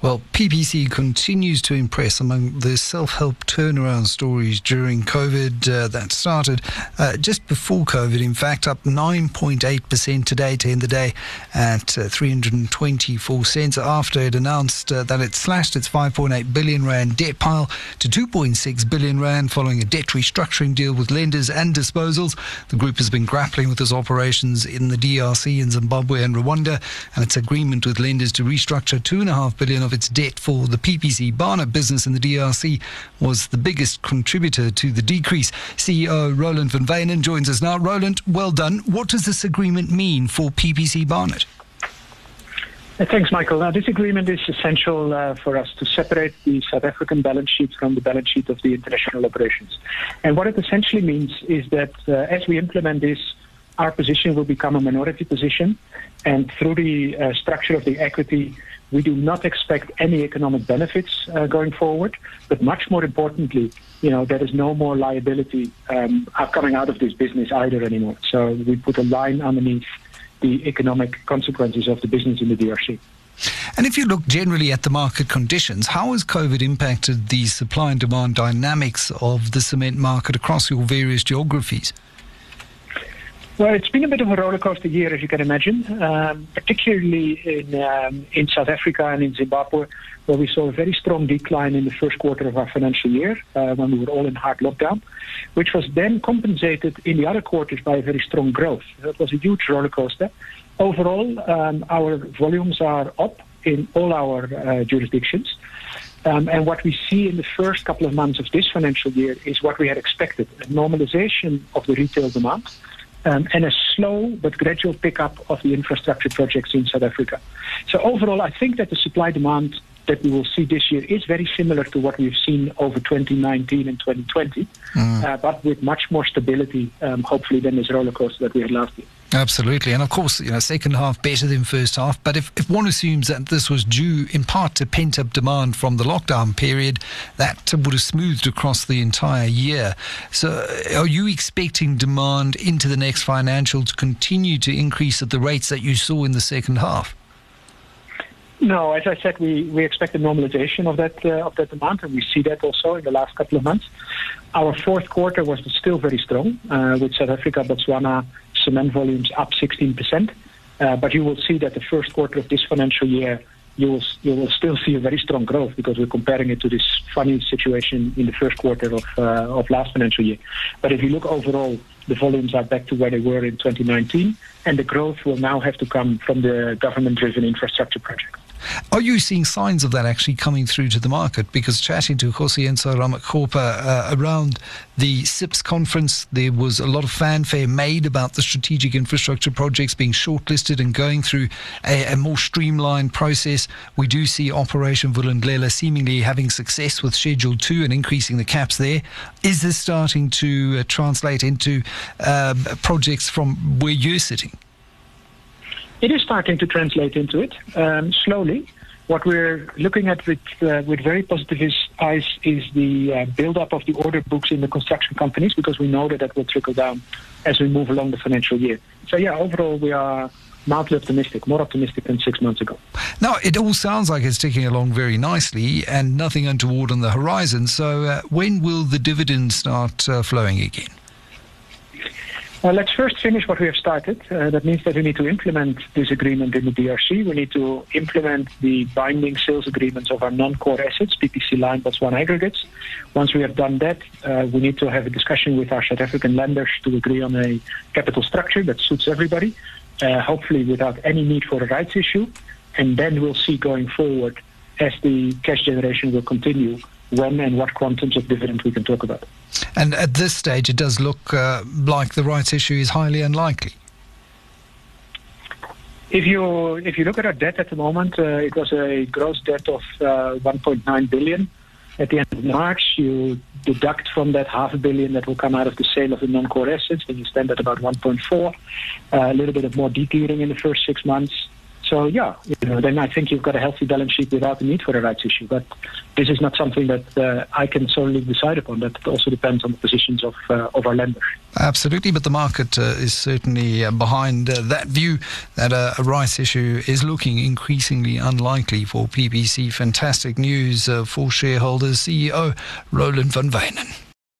Well, PPC continues to impress among the self help turnaround stories during COVID uh, that started uh, just before COVID. In fact, up 9.8% today to end the day at uh, 324 cents after it announced uh, that it slashed its 5.8 billion rand debt pile to 2.6 billion rand following a debt restructuring deal with lenders and disposals. The group has been grappling with its operations in the DRC, in Zimbabwe, and Rwanda, and its agreement with lenders to restructure 2.5 billion of its debt for the PPC Barnet business in the DRC was the biggest contributor to the decrease. CEO Roland van Wijnen joins us now. Roland, well done. What does this agreement mean for PPC Barnet? Uh, Thanks, Michael. Now, this agreement is essential uh, for us to separate the South African balance sheet from the balance sheet of the international operations. And what it essentially means is that uh, as we implement this, our position will become a minority position. And through the uh, structure of the equity, we do not expect any economic benefits uh, going forward. But much more importantly, you know, there is no more liability um, coming out of this business either anymore. So we put a line underneath the economic consequences of the business in the DRC. And if you look generally at the market conditions, how has COVID impacted the supply and demand dynamics of the cement market across your various geographies? Well, it's been a bit of a roller coaster year, as you can imagine, um, particularly in um, in South Africa and in Zimbabwe, where we saw a very strong decline in the first quarter of our financial year uh, when we were all in hard lockdown, which was then compensated in the other quarters by a very strong growth. That was a huge roller coaster. Overall, um, our volumes are up in all our uh, jurisdictions. Um, and what we see in the first couple of months of this financial year is what we had expected a normalization of the retail demand um, and a slow but gradual pickup of the infrastructure projects in South Africa. So overall, I think that the supply demand that we will see this year is very similar to what we've seen over 2019 and 2020, mm. uh, but with much more stability, um, hopefully, than this roller coaster that we had last year. Absolutely, and of course, you know, second half better than first half. But if, if one assumes that this was due in part to pent up demand from the lockdown period, that would have smoothed across the entire year. So, are you expecting demand into the next financial to continue to increase at the rates that you saw in the second half? No, as I said, we, we expect a normalization of that uh, of that demand, and we see that also in the last couple of months. Our fourth quarter was still very strong, uh, with South Africa, Botswana cement volumes up 16%. Uh, but you will see that the first quarter of this financial year, you will you will still see a very strong growth because we're comparing it to this funny situation in the first quarter of uh, of last financial year. But if you look overall, the volumes are back to where they were in 2019, and the growth will now have to come from the government-driven infrastructure projects. Are you seeing signs of that actually coming through to the market? Because chatting to Kgosientsho Ramokgopa uh, around the CIPS conference, there was a lot of fanfare made about the strategic infrastructure projects being shortlisted and going through a, a more streamlined process. We do see Operation Vulindlela seemingly having success with Schedule 2 and increasing the caps there. Is this starting to uh, translate into uh, projects from where you're sitting? It is starting to translate into it um, slowly. What we're looking at with uh, with very positive eyes is the uh, build-up of the order books in the construction companies because we know that that will trickle down as we move along the financial year. So yeah, overall we are mildly optimistic, more optimistic than six months ago. Now, it all sounds like it's ticking along very nicely and nothing untoward on the horizon. So, uh, when will the dividends start uh, flowing again? Well, let's first finish what we have started. Uh, that means that we need to implement this agreement in the DRC. We need to implement the binding sales agreements of our non-core assets, PPC Lime, Botswana Aggregates. Once we have done that, uh, we need to have a discussion with our South African lenders to agree on a capital structure that suits everybody, uh, hopefully without any need for a rights issue. And then we'll see going forward as the cash generation will continue when and what quantums of dividend we can talk about. And at this stage, it does look uh, like the rights issue is highly unlikely. If you if you look at our debt at the moment, uh, it was a gross debt of uh, 1.9 billion. At the end of March, you deduct from that half a billion that will come out of the sale of the non-core assets, and you stand at about 1.4. Uh, a little bit of more degearing in the first six months. So yeah, you know, then I think you've got a healthy balance sheet without the need for a rights issue. But this is not something that uh, I can solely decide upon. That also depends on the positions of uh, of our lenders. Absolutely, but the market uh, is certainly uh, behind uh, that view that a rights issue is looking increasingly unlikely for PPC. Fantastic news uh, for shareholders. CEO Roland van Wijnen.